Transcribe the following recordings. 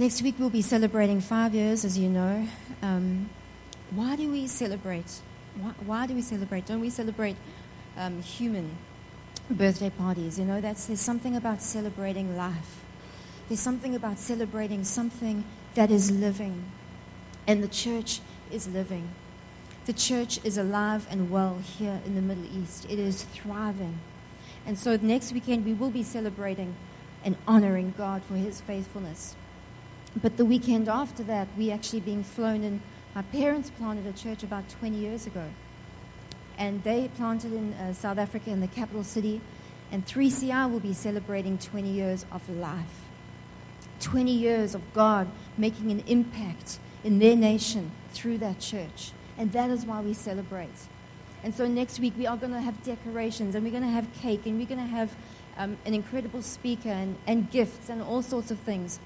Next week we'll be celebrating five years, as you know. Um, why do we celebrate? Why, why, do we celebrate? Don't we celebrate um, human birthday parties? You know, that's, there's something about celebrating life. There's something about celebrating something that is living. And the church is living. The church is alive and well here in the Middle East. It is thriving. And so next weekend we will be celebrating and honoring God for his faithfulness. But the weekend after that, we actually being flown in. My parents planted a church about 20 years ago. And they planted in uh, South Africa, in the capital city. And 3CR will be celebrating 20 years of life. 20 years of God making an impact in their nation through that church. And that is why we celebrate. And so next week we are going to have decorations and we're going to have cake and we're going to have um, an incredible speaker and, and gifts and all sorts of things.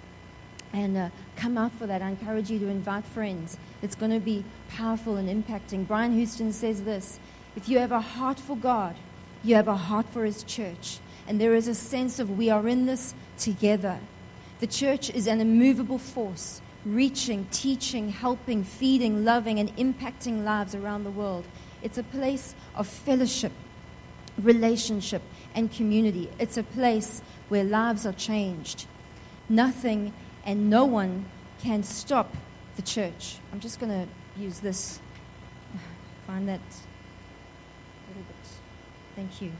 And uh, come out for that. I encourage you to invite friends. It's going to be powerful and impacting. Brian Houston says this If you have a heart for God, you have a heart for His church. And there is a sense of we are in this together. The church is an immovable force, reaching, teaching, helping, feeding, loving, and impacting lives around the world. It's a place of fellowship, relationship, and community. It's a place where lives are changed. Nothing and no one can stop the church. I'm just going to use this. Find that little bit. Thank you.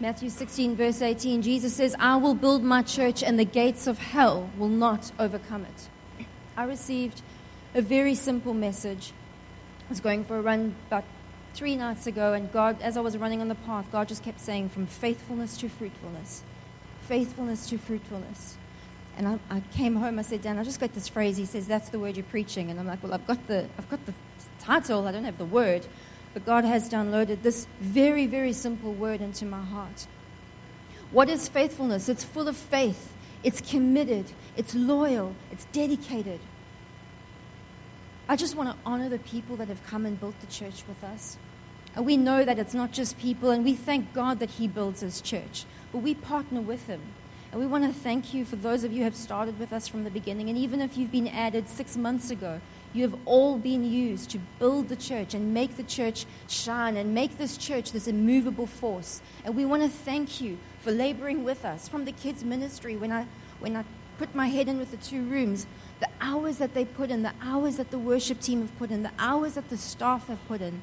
Matthew 16, verse 18, Jesus says, I will build my church, and the gates of hell will not overcome it. I received a very simple message. I was going for a run about three nights ago, and God, as I was running on the path, God just kept saying, from faithfulness to fruitfulness, faithfulness to fruitfulness. And I, I, came home, I said, Dan, I just got this phrase. He says, That's the word you're preaching. And I'm like, Well, I've got the, I've got the title, I don't have the word. But God has downloaded this very, very simple word into my heart. What is faithfulness? It's full of faith, it's committed, it's loyal, it's dedicated. I just want to honor the people that have come and built the church with us. And we know that it's not just people, and we thank God that He builds His church, but we partner with Him. And we want to thank you for those of you who have started with us from the beginning. And even if you've been added six months ago, you have all been used to build the church and make the church shine and make this church this immovable force. And we want to thank you for laboring with us from the kids' ministry. When I, when I put my head in with the two rooms, the hours that they put in, the hours that the worship team have put in, the hours that the staff have put in.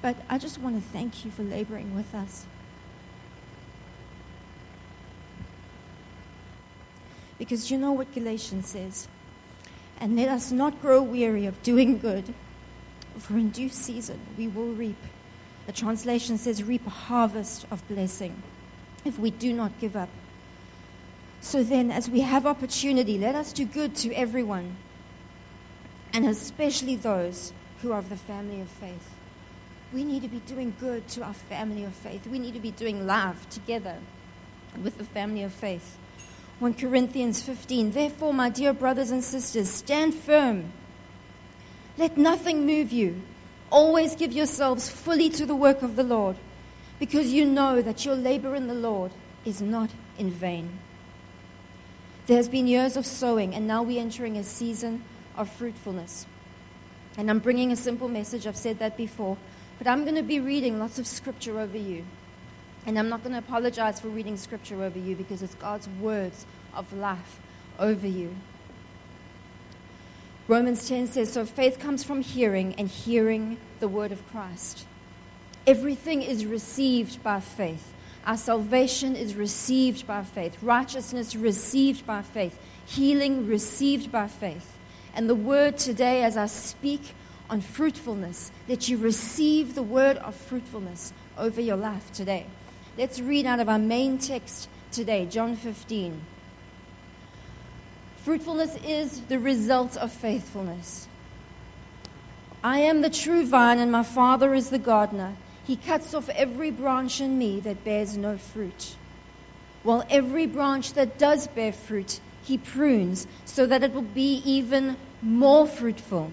But I just want to thank you for laboring with us. Because you know what Galatians says? And let us not grow weary of doing good, for in due season we will reap. The translation says, reap a harvest of blessing if we do not give up. So then, as we have opportunity, let us do good to everyone, and especially those who are of the family of faith we need to be doing good to our family of faith. We need to be doing love together with the family of faith. 1 Corinthians 15. Therefore, my dear brothers and sisters, stand firm. Let nothing move you. Always give yourselves fully to the work of the Lord, because you know that your labor in the Lord is not in vain. There has been years of sowing, and now we're entering a season of fruitfulness. And I'm bringing a simple message. I've said that before. But I'm going to be reading lots of scripture over you. And I'm not going to apologize for reading scripture over you because it's God's words of life over you. Romans 10 says, So faith comes from hearing, and hearing the word of Christ. Everything is received by faith. Our salvation is received by faith, righteousness received by faith, healing received by faith. And the word today, as I speak on fruitfulness, that you receive the word of fruitfulness over your life today. Let's read out of our main text today, John 15. Fruitfulness is the result of faithfulness. I am the true vine, and my Father is the gardener. He cuts off every branch in me that bears no fruit, while every branch that does bear fruit, he prunes so that it will be even more fruitful.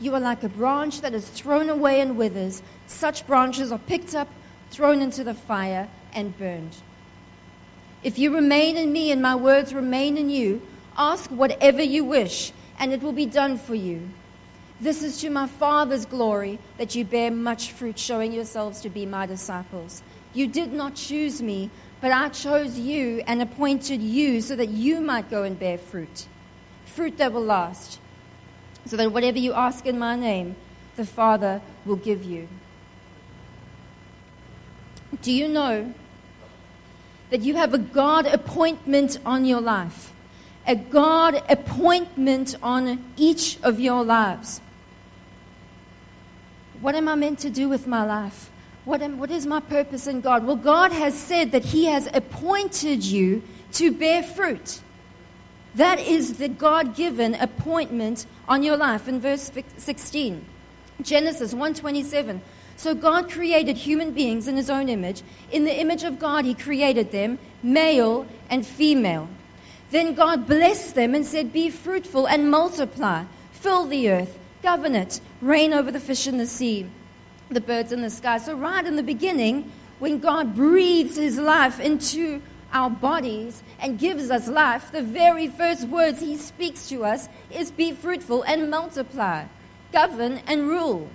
you are like a branch that is thrown away and withers. Such branches are picked up, thrown into the fire, and burned. If you remain in me and my words remain in you, ask whatever you wish, and it will be done for you. This is to my Father's glory that you bear much fruit, showing yourselves to be my disciples. You did not choose me, but I chose you and appointed you so that you might go and bear fruit, fruit that will last, so that whatever you ask in my name, the Father will give you. Do you know that you have a God appointment on your life? A God appointment on each of your lives. What am I meant to do with my life? What, am, what is my purpose in God? Well, God has said that He has appointed you to bear fruit. That is the God given appointment on your life in verse 16. Genesis 127. So God created human beings in his own image. In the image of God, he created them, male and female. Then God blessed them and said, Be fruitful and multiply, fill the earth, govern it, reign over the fish in the sea, the birds in the sky. So, right in the beginning, when God breathes his life into our bodies and gives us life, the very first words he speaks to us is be fruitful and multiply, govern and rule.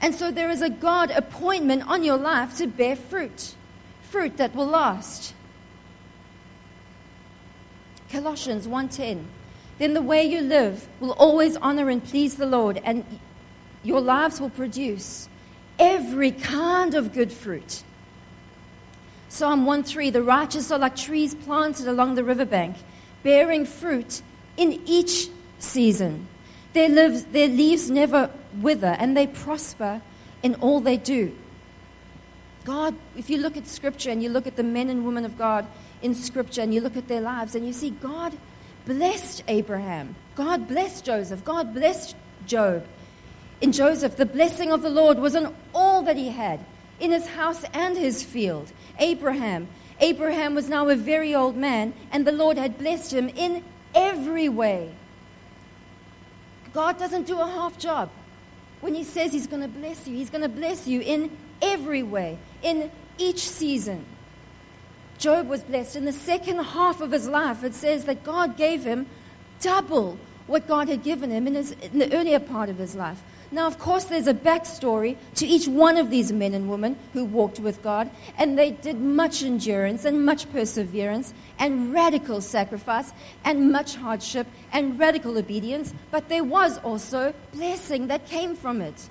And so there is a God appointment on your life to bear fruit, fruit that will last. Colossians 1:10 Then the way you live will always honor and please the Lord and your lives will produce every kind of good fruit. Psalm 1:3 The righteous are like trees planted along the riverbank, bearing fruit in each season. Their, lives, their leaves never wither, and they prosper in all they do. God, if you look at Scripture and you look at the men and women of God in Scripture and you look at their lives and you see God blessed Abraham, God blessed Joseph, God blessed Job. In Joseph, the blessing of the Lord was on all that he had, in his house and his field. Abraham, Abraham was now a very old man, and the Lord had blessed him in every way. God doesn't do a half job. When He says He's going to bless you, He's going to bless you in every way, in each season. Job was blessed. In the second half of his life, it says that God gave him double what God had given him in, his, in the earlier part of his life. Now, of course, there's a backstory to each one of these men and women who walked with God, and they did much endurance and much perseverance and radical sacrifice and much hardship and radical obedience, but there was also blessing that came from it.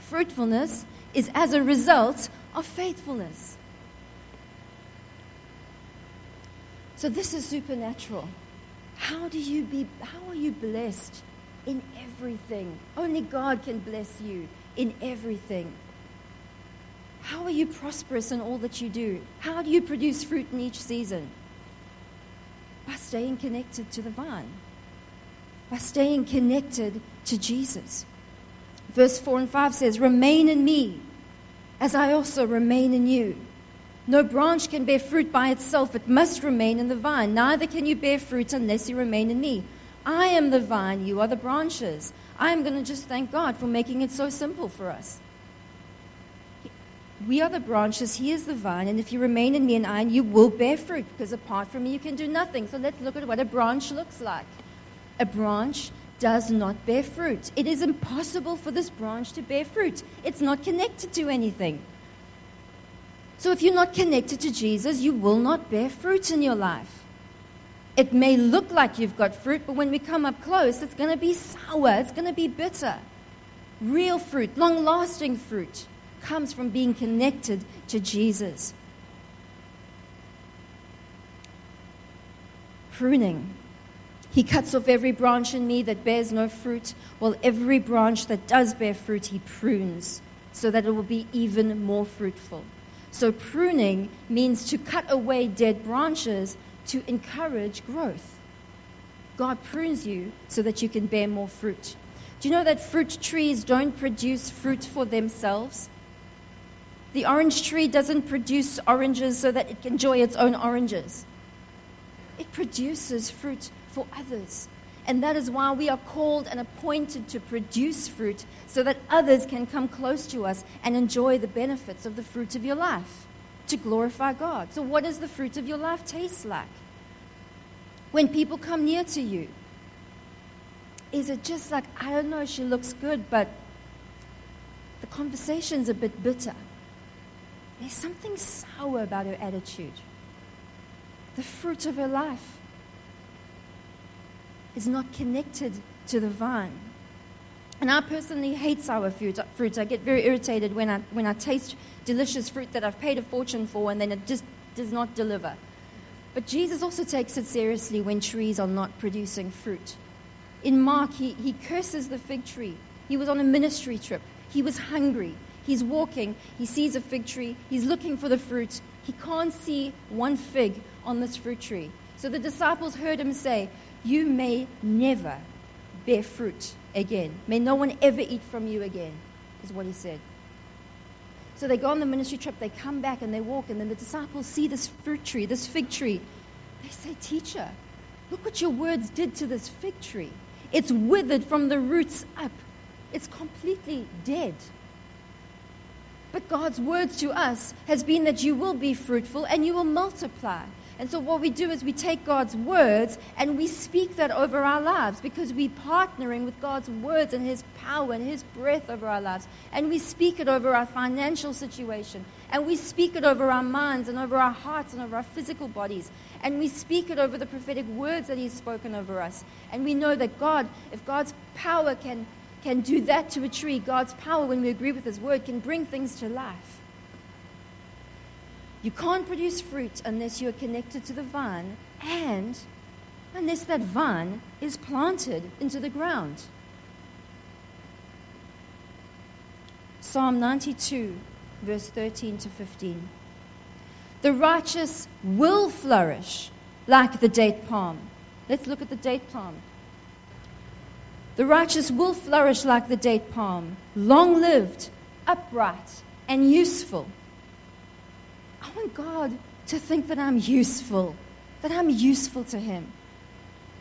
Fruitfulness is as a result of faithfulness. So, this is supernatural. How do you be, how are you blessed? in everything. Only God can bless you in everything. How are you prosperous in all that you do? How do you produce fruit in each season? By staying connected to the vine, by staying connected to Jesus. Verse 4 and 5 says, Remain in me, as I also remain in you. No branch can bear fruit by itself, it must remain in the vine. Neither can you bear fruit unless you remain in me. I am the vine, you are the branches. I am going to just thank God for making it so simple for us. We are the branches, He is the vine, and if you remain in me and I, you will bear fruit, because apart from me, you can do nothing. So let's look at what a branch looks like. A branch does not bear fruit. It is impossible for this branch to bear fruit, it's not connected to anything. So if you're not connected to Jesus, you will not bear fruit in your life. It may look like you've got fruit, but when we come up close, it's going to be sour, it's going to be bitter. Real fruit, long lasting fruit, comes from being connected to Jesus. Pruning. He cuts off every branch in me that bears no fruit, while every branch that does bear fruit, he prunes, so that it will be even more fruitful. So, pruning means to cut away dead branches to encourage growth. God prunes you so that you can bear more fruit. Do you know that fruit trees don't produce fruit for themselves? The orange tree doesn't produce oranges so that it can enjoy its own oranges. It produces fruit for others. And that is why we are called and appointed to produce fruit so that others can come close to us and enjoy the benefits of the fruit of your life to glorify God. So, what does the fruit of your life taste like? When people come near to you, is it just like, I don't know, she looks good, but the conversation's a bit bitter? There's something sour about her attitude. The fruit of her life is not connected to the vine. And I personally hate sour fruit. I get very irritated when I, when I taste delicious fruit that I've paid a fortune for and then it just does not deliver. But Jesus also takes it seriously when trees are not producing fruit. In Mark, he, he curses the fig tree. He was on a ministry trip. He was hungry. He's walking. He sees a fig tree. He's looking for the fruit. He can't see one fig on this fruit tree. So the disciples heard him say, You may never bear fruit again. May no one ever eat from you again, is what he said. So they go on the ministry trip, they come back and they walk, and then the disciples see this fruit tree, this fig tree. They say, Teacher, look what your words did to this fig tree. It's withered from the roots up, it's completely dead. But God's words to us has been that you will be fruitful and you will multiply. And so, what we do is we take God's words and we speak that over our lives because we're partnering with God's words and His power and His breath over our lives. And we speak it over our financial situation. And we speak it over our minds and over our hearts and over our physical bodies. And we speak it over the prophetic words that He's spoken over us. And we know that God, if God's power can, can do that to a tree, God's power, when we agree with His word, can bring things to life. You can't produce fruit unless you're connected to the vine and unless that vine is planted into the ground. Psalm 92, verse 13 to 15. The righteous will flourish like the date palm. Let's look at the date palm. The righteous will flourish like the date palm, long lived, upright, and useful I want God to think that I'm useful, that I'm useful to Him.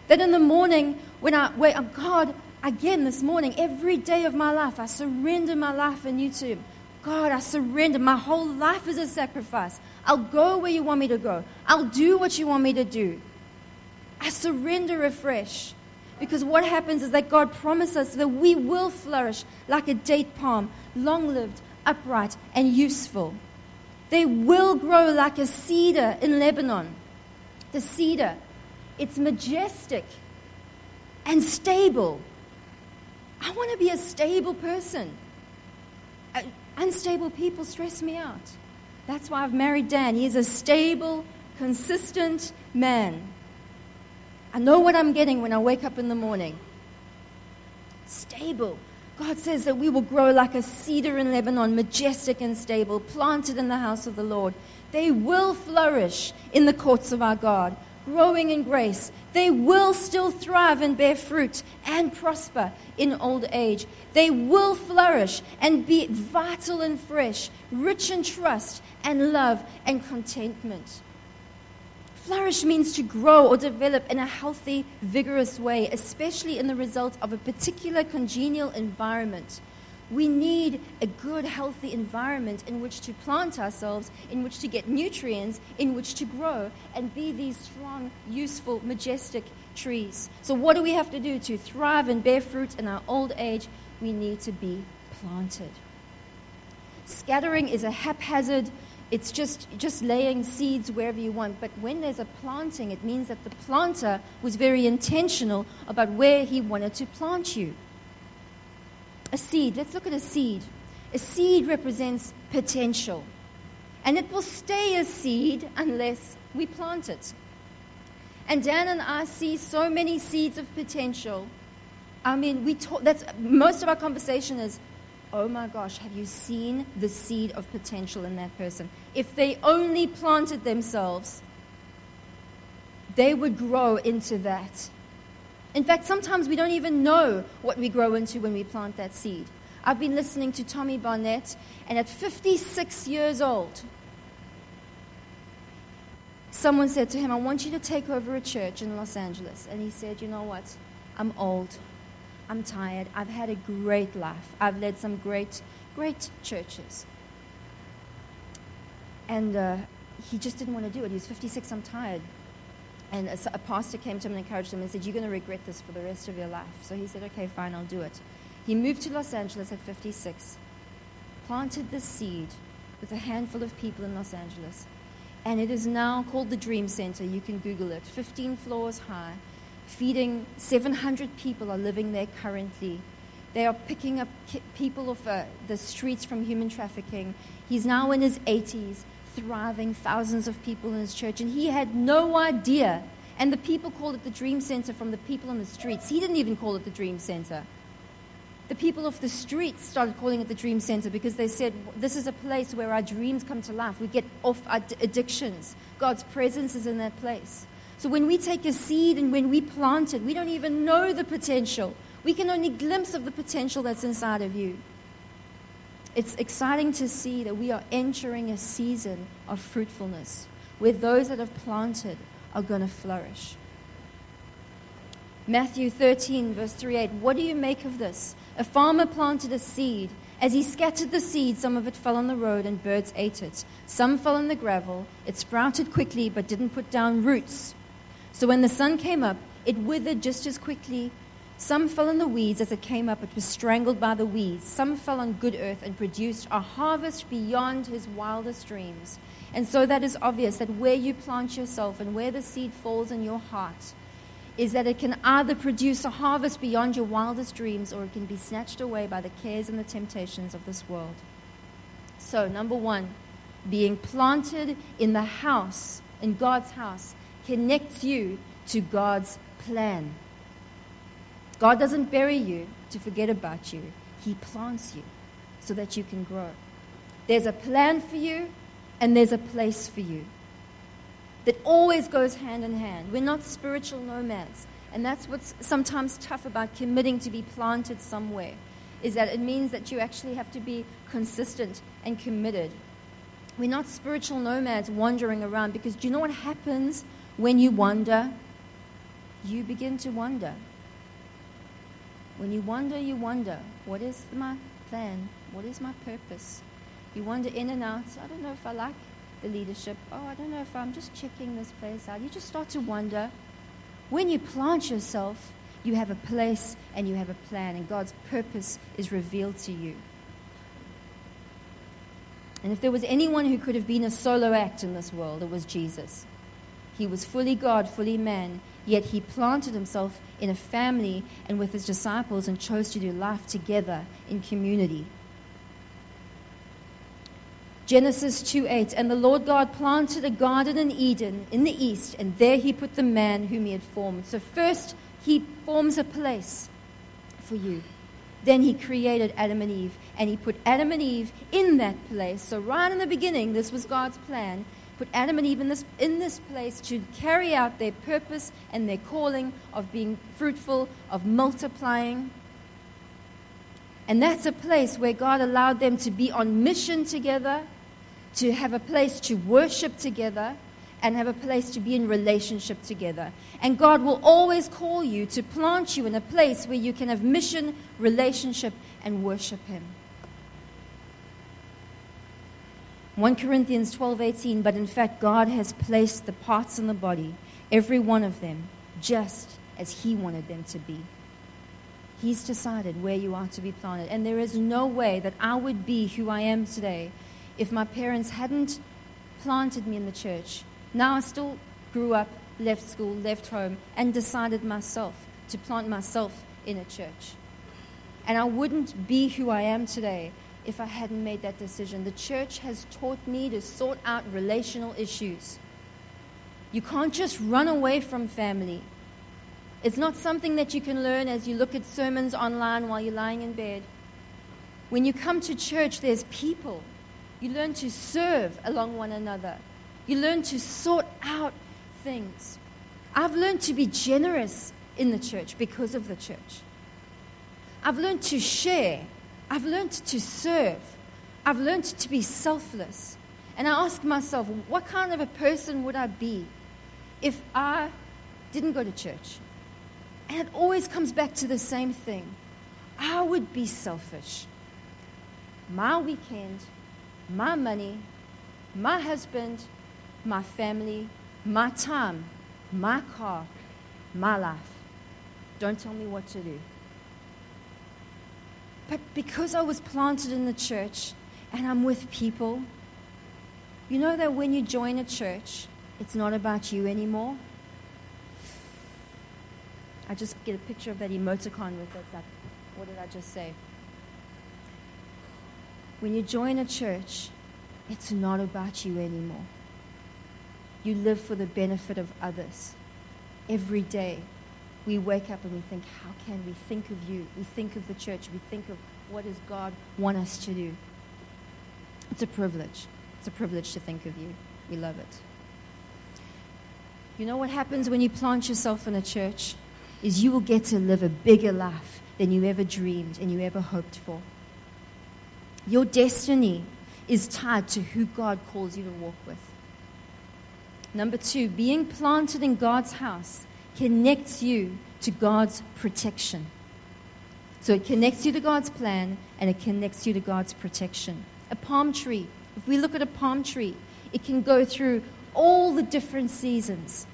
That in the morning, when I wait, oh God, again this morning, every day of my life, I surrender my life anew to Him. God, I surrender. My whole life is a sacrifice. I'll go where you want me to go. I'll do what you want me to do. I surrender afresh. Because what happens is that God promises us that we will flourish like a date palm, long lived, upright, and useful. They will grow like a cedar in Lebanon. The cedar, it's majestic and stable. I want to be a stable person. Unstable people stress me out. That's why I've married Dan. He is a stable, consistent man. I know what I'm getting when I wake up in the morning. Stable. God says that we will grow like a cedar in Lebanon, majestic and stable, planted in the house of the Lord. They will flourish in the courts of our God, growing in grace. They will still thrive and bear fruit and prosper in old age. They will flourish and be vital and fresh, rich in trust and love and contentment. Flourish means to grow or develop in a healthy, vigorous way, especially in the result of a particular congenial environment. We need a good, healthy environment in which to plant ourselves, in which to get nutrients, in which to grow and be these strong, useful, majestic trees. So, what do we have to do to thrive and bear fruit in our old age? We need to be planted. Scattering is a haphazard, it's just, just laying seeds wherever you want. But when there's a planting, it means that the planter was very intentional about where he wanted to plant you. A seed, let's look at a seed. A seed represents potential. And it will stay a seed unless we plant it. And Dan and I see so many seeds of potential. I mean, we talk, that's most of our conversation is, oh my gosh, have you seen the seed of potential in that person? If they only planted themselves, they would grow into that. In fact, sometimes we don't even know what we grow into when we plant that seed. I've been listening to Tommy Barnett, and at 56 years old, someone said to him, I want you to take over a church in Los Angeles. And he said, You know what? I'm old. I'm tired. I've had a great life. I've led some great, great churches. And uh, he just didn't want to do it. He was 56. I'm tired. And a, a pastor came to him and encouraged him and said, You're going to regret this for the rest of your life. So he said, Okay, fine, I'll do it. He moved to Los Angeles at 56, planted the seed with a handful of people in Los Angeles. And it is now called the Dream Center. You can Google it. 15 floors high, feeding 700 people are living there currently. They are picking up people off uh, the streets from human trafficking. He's now in his 80s thriving, thousands of people in his church, and he had no idea. And the people called it the Dream Center from the people on the streets. He didn't even call it the Dream Center. The people off the streets started calling it the Dream Center because they said, This is a place where our dreams come to life. We get off our addictions. God's presence is in that place. So when we take a seed and when we plant it, we don't even know the potential. We can only glimpse of the potential that's inside of you it's exciting to see that we are entering a season of fruitfulness where those that have planted are going to flourish. Matthew 13, verse 38 What do you make of this? A farmer planted a seed. As he scattered the seed, some of it fell on the road and birds ate it. Some fell on the gravel. It sprouted quickly but didn't put down roots. So when the sun came up, it withered just as quickly some fell in the weeds as it came up, it was strangled by the weeds. Some fell on good earth and produced a harvest beyond his wildest dreams. And so that is obvious that where you plant yourself and where the seed falls in your heart is that it can either produce a harvest beyond your wildest dreams or it can be snatched away by the cares and the temptations of this world. So, number one, being planted in the house, in God's house, connects you to God's plan. God doesn't bury you to forget about you, He plants you so that you can grow. There's a plan for you, and there's a place for you that always goes hand in hand. We're not spiritual nomads. And that's what's sometimes tough about committing to be planted somewhere, is that it means that you actually have to be consistent and committed. We're not spiritual nomads wandering around because do you know what happens when you wander? You begin to wonder. When you wonder, you wonder, what is my plan? What is my purpose? You wander in and out. I don't know if I like the leadership. Oh, I don't know if I'm just checking this place out. You just start to wonder. When you plant yourself, you have a place and you have a plan, and God's purpose is revealed to you. And if there was anyone who could have been a solo act in this world, it was Jesus. He was fully God, fully man, yet he planted himself in a family and with his disciples and chose to do life together in community. Genesis 2:8 And the Lord God planted a garden in Eden in the east and there he put the man whom he had formed. So first he forms a place for you. Then he created Adam and Eve and he put Adam and Eve in that place. So right in the beginning this was God's plan put Adam and Eve in this, in this place to carry out their purpose and their calling of being fruitful, of multiplying. And that's a place where God allowed them to be on mission together, to have a place to worship together, and have a place to be in relationship together. And God will always call you to plant you in a place where you can have mission, relationship, and worship Him. 1 Corinthians 12:18 but in fact God has placed the parts in the body every one of them just as he wanted them to be. He's decided where you are to be planted. And there is no way that I would be who I am today if my parents hadn't planted me in the church. Now I still grew up left school left home and decided myself to plant myself in a church. And I wouldn't be who I am today if I hadn't made that decision. The church has taught me to sort out relational issues. You can't just run away from family. It's not something that you can learn as you look at sermons online while you're lying in bed. When you come to church, there's people. You learn to serve along one another. You learn to sort out things. I've learned to be generous in the church because of the church. I've learned to share. I've learned to serve. I've learned to be selfless. And I ask myself, what kind of a person would I be if I didn't go to church? And it always comes back to the same thing. I would be selfish. My weekend, my money, my husband, my family, my time, my car, my life. Don't tell me what to do. But because I was planted in the church and I'm with people, you know that when you join a church, it's not about you anymore. I just get a picture of that emoticon with it. Like, what did I just say? When you join a church, it's not about you anymore. You live for the benefit of others. Every day, we wake up and we think, how can we think of you? We think of the church. We think of what does God want us to do? It's a privilege. It's a privilege to think of you. We love it. You know what happens when you plant yourself in a church? Is you will get to live a bigger life than you ever dreamed and you ever hoped for. Your destiny is tied to who God calls you to walk with. Number two, being planted in God's house connects you to God's protection. So it connects you to God's plan and it connects you to God's protection. A palm tree, if we look at a palm tree, it can go through all the different seasons.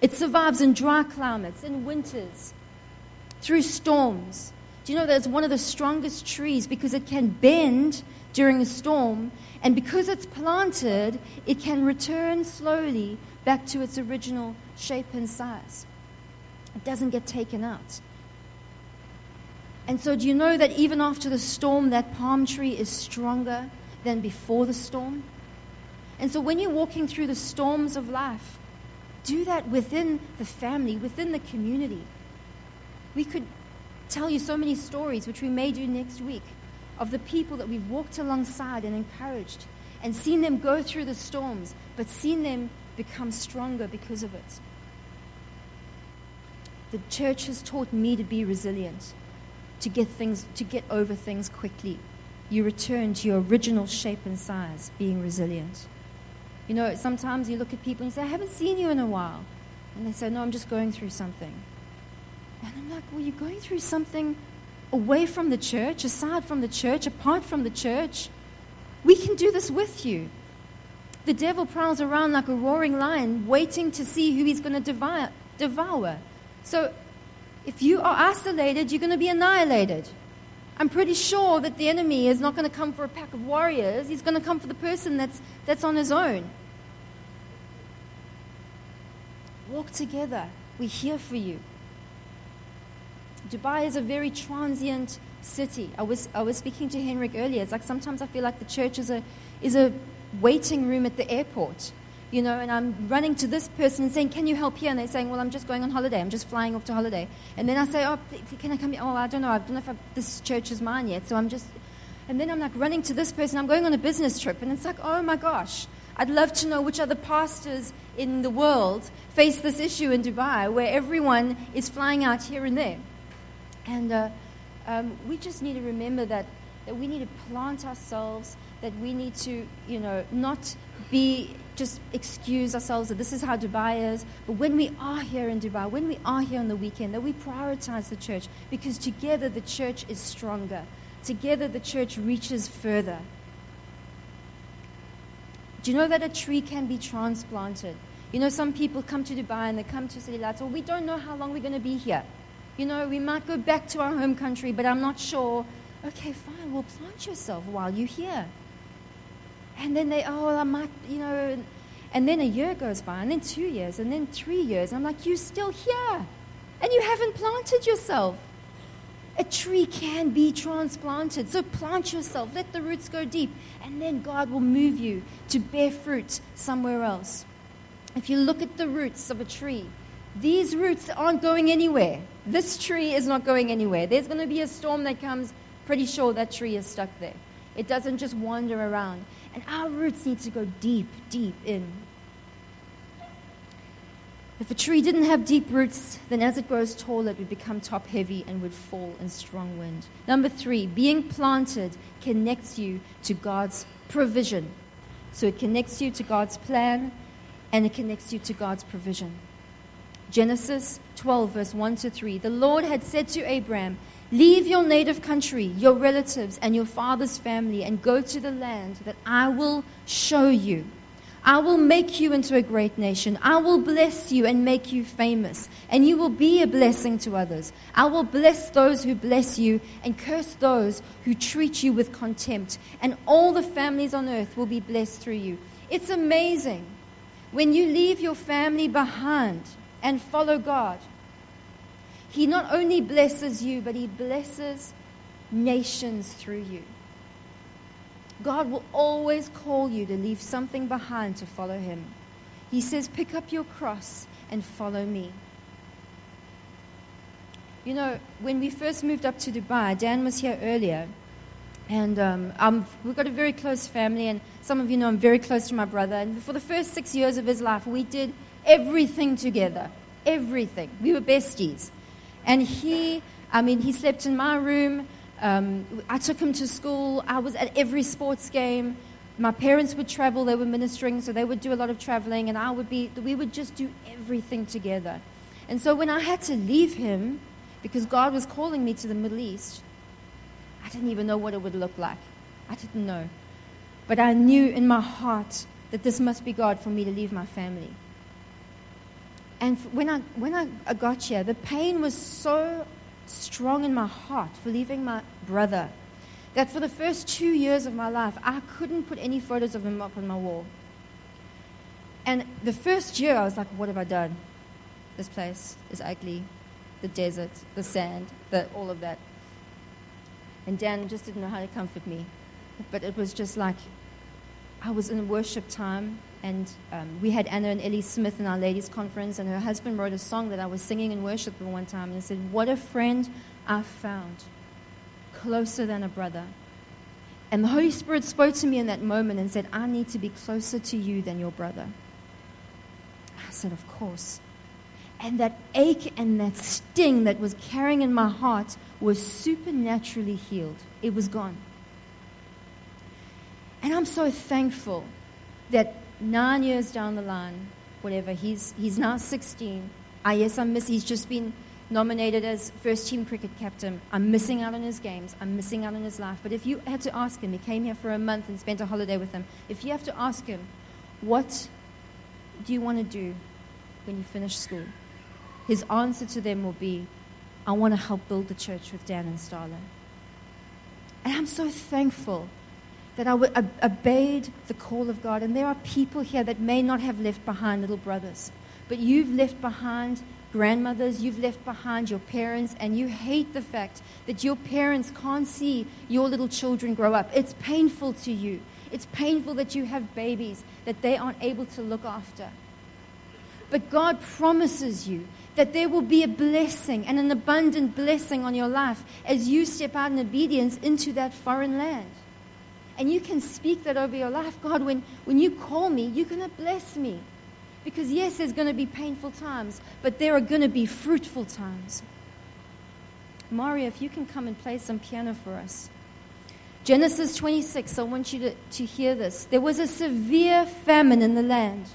It survives in dry climates, in winters, through storms. Do you know that it's one of the strongest trees because it can bend during a storm, and because it's planted, it can return slowly back to its original shape and size. It doesn't get taken out. And so, do you know that even after the storm, that palm tree is stronger than before the storm? And so, when you're walking through the storms of life, do that within the family, within the community. We could tell you so many stories, which we may do next week, of the people that we've walked alongside and encouraged and seen them go through the storms, but seen them become stronger because of it. The church has taught me to be resilient, to get things, to get over things quickly. You return to your original shape and size, being resilient. You know, sometimes you look at people and you say, I haven't seen you in a while. And they say, No, I'm just going through something. And I'm like, Well, you're going through something away from the church, aside from the church, apart from the church. We can do this with you. The devil prowls around like a roaring lion, waiting to see who he's going to devour. So if you are isolated, you're going to be annihilated. I'm pretty sure that the enemy is not going to come for a pack of warriors. He's going to come for the person that's, that's on his own. Walk together. We're here for you. Dubai is a very transient city. I was, I was speaking to Henrik earlier. It's like sometimes I feel like the church is a, is a waiting room at the airport, you know, and I'm running to this person and saying, Can you help here? And they're saying, Well, I'm just going on holiday. I'm just flying off to holiday. And then I say, Oh, can I come here? Oh, I don't know. I don't know if I, this church is mine yet. So I'm just, and then I'm like running to this person. I'm going on a business trip. And it's like, Oh my gosh. I'd love to know which other pastors in the world face this issue in Dubai where everyone is flying out here and there. And uh, um, we just need to remember that, that we need to plant ourselves, that we need to, you know, not be just excuse ourselves that this is how Dubai is. But when we are here in Dubai, when we are here on the weekend, that we prioritize the church because together the church is stronger. Together the church reaches further. Do you know that a tree can be transplanted? You know, some people come to Dubai and they come to City Lights, well, we don't know how long we're going to be here. You know, we might go back to our home country, but I'm not sure. Okay, fine, well, plant yourself while you're here. And then they, oh, I might, you know, and then a year goes by, and then two years, and then three years. I'm like, you're still here, and you haven't planted yourself. A tree can be transplanted. So plant yourself, let the roots go deep, and then God will move you to bear fruit somewhere else. if you look at the roots of a tree, these roots aren't going anywhere. This tree is not going anywhere. There's going to be a storm that comes, pretty sure that tree is stuck there. It doesn't just wander around. And our roots need to go deep, deep in. If a tree didn't have deep roots, then as it grows taller, it would become top heavy and would fall in strong wind. Number three, being planted connects you to God's provision. So it connects you to God's plan and it connects you to God's provision. Genesis 12, verse 1 to 3. The Lord had said to Abraham, Leave your native country, your relatives, and your father's family, and go to the land that I will show you. I will make you into a great nation. I will bless you and make you famous, and you will be a blessing to others. I will bless those who bless you and curse those who treat you with contempt, and all the families on earth will be blessed through you. It's amazing when you leave your family behind and follow God. He not only blesses you, but He blesses nations through you. God will always call you to leave something behind to follow Him. He says, Pick up your cross and follow me. You know, when we first moved up to Dubai, Dan was here earlier, and um, we've got a very close family, and some of you know I'm very close to my brother. And for the first six years of his life, we did everything together. Everything. We were besties. And he, I mean, he slept in my room. Um, I took him to school. I was at every sports game. My parents would travel. They were ministering, so they would do a lot of traveling, and I would be, we would just do everything together. And so when I had to leave him, because God was calling me to the Middle East, I didn't even know what it would look like. I didn't know. But I knew in my heart that this must be God for me to leave my family. And when I, when I got here, the pain was so strong in my heart for leaving my brother that for the first two years of my life, I couldn't put any photos of him up on my wall. And the first year, I was like, what have I done? This place is ugly. The desert, the sand, the, all of that. And Dan just didn't know how to comfort me. But it was just like, I was in worship time, and um, we had Anna and Ellie Smith in our ladies' conference, and her husband wrote a song that I was singing in worship one time, and it said, What a friend I've found, closer than a brother. And the Holy Spirit spoke to me in that moment and said, I need to be closer to you than your brother. I said, Of course. And that ache and that sting that was carrying in my heart was supernaturally healed. It was gone. And I'm so thankful that nine years down the line, whatever, he's, he's now 16. Ah, yes, I'm miss, he's just been nominated as first team cricket captain. I'm missing out on his games. I'm missing out on his life. But if you had to ask him, he came here for a month and spent a holiday with him. If you have to ask him, what do you want to do when you finish school? His answer to them will be, I want to help build the church with Dan and Starla. And I'm so thankful that I obeyed the call of God. And there are people here that may not have left behind little brothers, but you've left behind grandmothers, you've left behind your parents, and you hate the fact that your parents can't see your little children grow up. It's painful to you. It's painful that you have babies that they aren't able to look after. But God promises you that there will be a blessing and an abundant blessing on your life as you step out in obedience into that foreign land. And you can speak that over your life. God, when, when you call me, you're going to bless me. Because, yes, there's going to be painful times, but there are going to be fruitful times. Mario, if you can come and play some piano for us. Genesis 26, I want you to, to hear this. There was a severe famine in the land.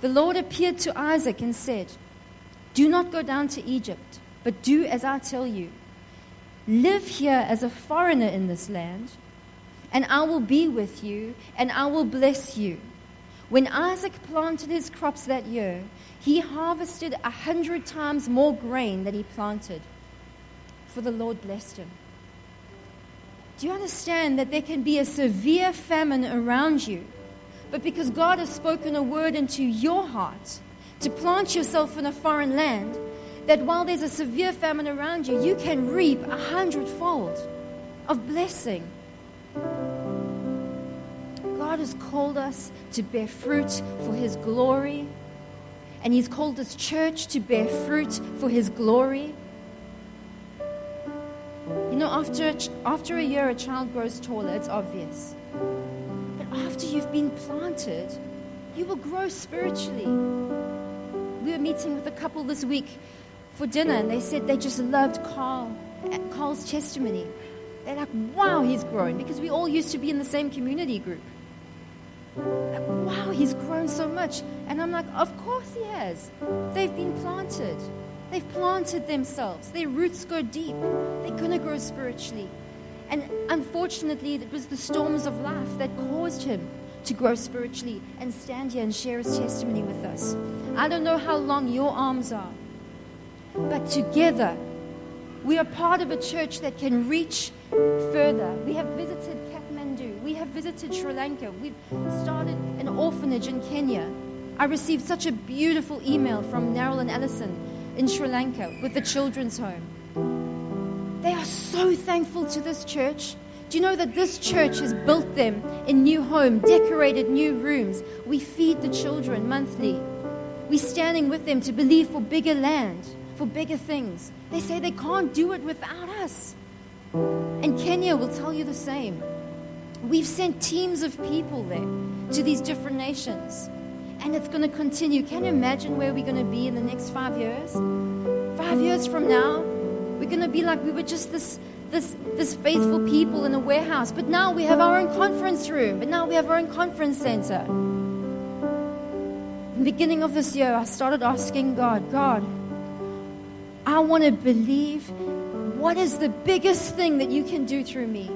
The Lord appeared to Isaac and said, Do not go down to Egypt, but do as I tell you. Live here as a foreigner in this land and I will be with you, and I will bless you. When Isaac planted his crops that year, he harvested a hundred times more grain than he planted, for the Lord blessed him. Do you understand that there can be a severe famine around you, but because God has spoken a word into your heart to plant yourself in a foreign land, that while there's a severe famine around you, you can reap a hundredfold of blessing God has called us to bear fruit for His glory. And He's called this church to bear fruit for His glory. You know, after, after a year, a child grows taller, it's obvious. But after you've been planted, you will grow spiritually. We were meeting with a couple this week for dinner, and they said they just loved Carl, Carl's testimony. They're like, wow, he's grown, because we all used to be in the same community group. Like, wow, he's grown so much. And I'm like, of course he has. They've been planted. They've planted themselves. Their roots go deep. They're going to grow spiritually. And unfortunately, it was the storms of life that caused him to grow spiritually and stand here and share his testimony with us. I don't know how long your arms are, but together, we are part of a church that can reach further. We have visited Kathmandu, we have visited Sri Lanka, we've started an orphanage in Kenya. I received such a beautiful email from Narol and Allison in Sri Lanka with the children's home. They are so thankful to this church. Do you know that this church has built them a new home, decorated new rooms? We feed the children monthly. We're standing with them to believe for bigger land, for bigger things. They say they can't do it without us. And Kenya will tell you the same. We've sent teams of people there to these different nations and it's going to continue. Can you imagine where we're going to be in the next five years? Five years from now, we're going to be like we were just this, this, this faithful people in a warehouse, but now we have our own conference room, but now we have our own conference center. In the beginning of this year, I started asking God, God, I want to believe what is the biggest thing that you can do through me?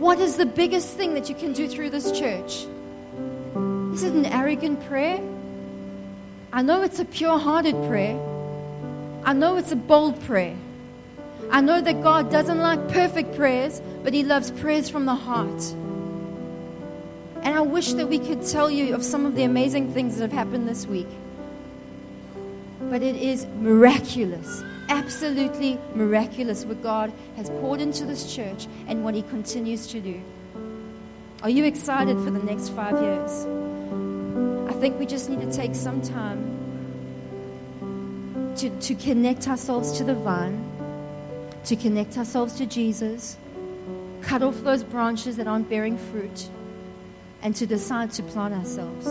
What is the biggest thing that you can do through this church? Is it an arrogant prayer? I know it's a pure hearted prayer. I know it's a bold prayer. I know that God doesn't like perfect prayers, but He loves prayers from the heart. And I wish that we could tell you of some of the amazing things that have happened this week. But it is miraculous, absolutely miraculous what God has poured into this church and what He continues to do. Are you excited for the next five years? I think we just need to take some time to, to connect ourselves to the vine, to connect ourselves to Jesus, cut off those branches that aren't bearing fruit, and to decide to plant ourselves.